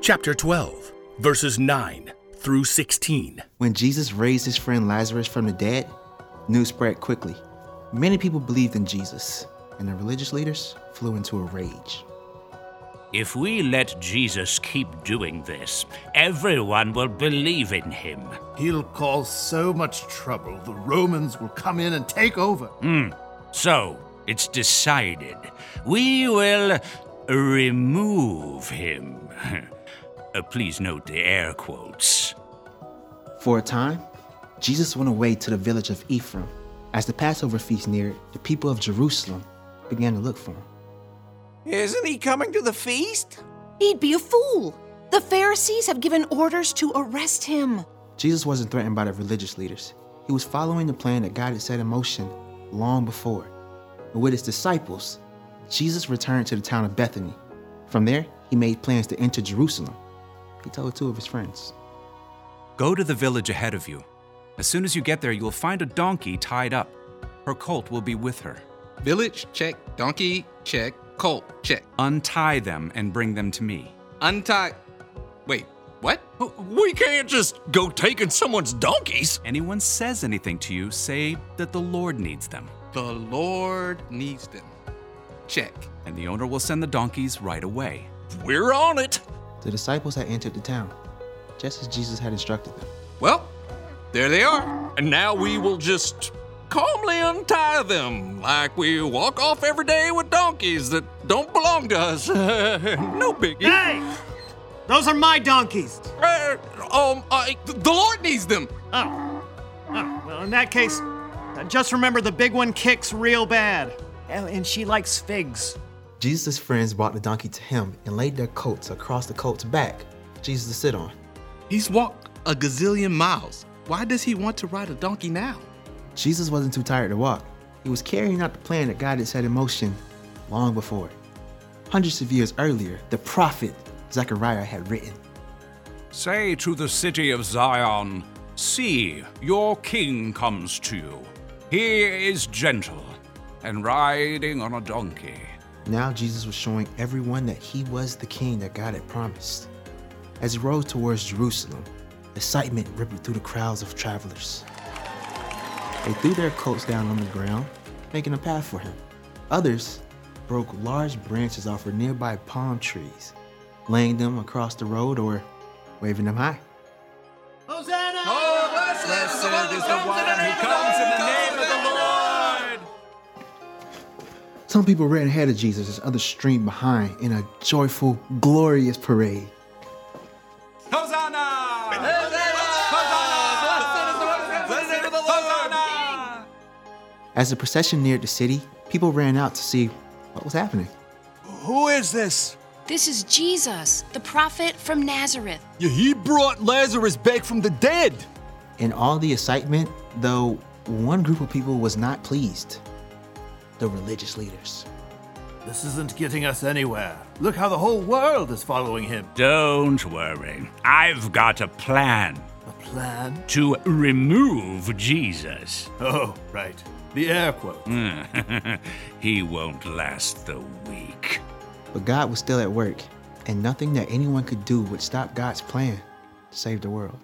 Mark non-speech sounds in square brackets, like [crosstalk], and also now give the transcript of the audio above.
chapter 12, verses 9 through 16. When Jesus raised his friend Lazarus from the dead, news spread quickly. Many people believed in Jesus, and the religious leaders flew into a rage. If we let Jesus keep doing this, everyone will believe in him. He'll cause so much trouble, the Romans will come in and take over. Hmm. So, it's decided. We will remove him. [laughs] Uh, please note the air quotes. For a time, Jesus went away to the village of Ephraim. As the Passover feast neared, the people of Jerusalem began to look for him. Isn't he coming to the feast? He'd be a fool. The Pharisees have given orders to arrest him. Jesus wasn't threatened by the religious leaders. He was following the plan that God had set in motion long before. And with his disciples, Jesus returned to the town of Bethany. From there, he made plans to enter Jerusalem. He told two of his friends. Go to the village ahead of you. As soon as you get there, you will find a donkey tied up. Her colt will be with her. Village, check. Donkey, check. Colt, check. Untie them and bring them to me. Untie. Wait, what? We can't just go taking someone's donkeys. Anyone says anything to you, say that the Lord needs them, The Lord needs them. Check. and the owner will send the donkeys right away. We're on it. The disciples had entered the town, just as Jesus had instructed them. Well, there they are. And now we will just calmly untie them like we walk off every day with donkeys that don't belong to us. [laughs] no biggie. Hey! Those are my donkeys! Uh, um, I, the Lord needs them. Oh. oh. Well, in that case, uh, just remember the big one kicks real bad. And and she likes figs. Jesus' friends brought the donkey to him and laid their coats across the colt's back, Jesus to sit on. He's walked a gazillion miles. Why does he want to ride a donkey now? Jesus wasn't too tired to walk. He was carrying out the plan that God had set in motion long before. Hundreds of years earlier, the prophet Zechariah had written. Say to the city of Zion, See, your king comes to you. He is gentle and riding on a donkey. Now Jesus was showing everyone that he was the king that God had promised. As he rode towards Jerusalem, excitement rippled through the crowds of travelers. They threw their coats down on the ground, making a path for him. Others broke large branches off of nearby palm trees, laying them across the road or waving them high. Hosanna! Blessed is the one who comes in the name Some people ran ahead of Jesus as others streamed behind in a joyful, glorious parade. Hosanna! Hosanna! As the procession neared the city, people ran out to see what was happening. Who is this? This is Jesus, the prophet from Nazareth. Yeah, he brought Lazarus back from the dead. In all the excitement, though, one group of people was not pleased the religious leaders. This isn't getting us anywhere. Look how the whole world is following him. Don't worry. I've got a plan A plan? to remove Jesus. Oh, right. The air quote. [laughs] he won't last the week. But God was still at work, and nothing that anyone could do would stop God's plan to save the world.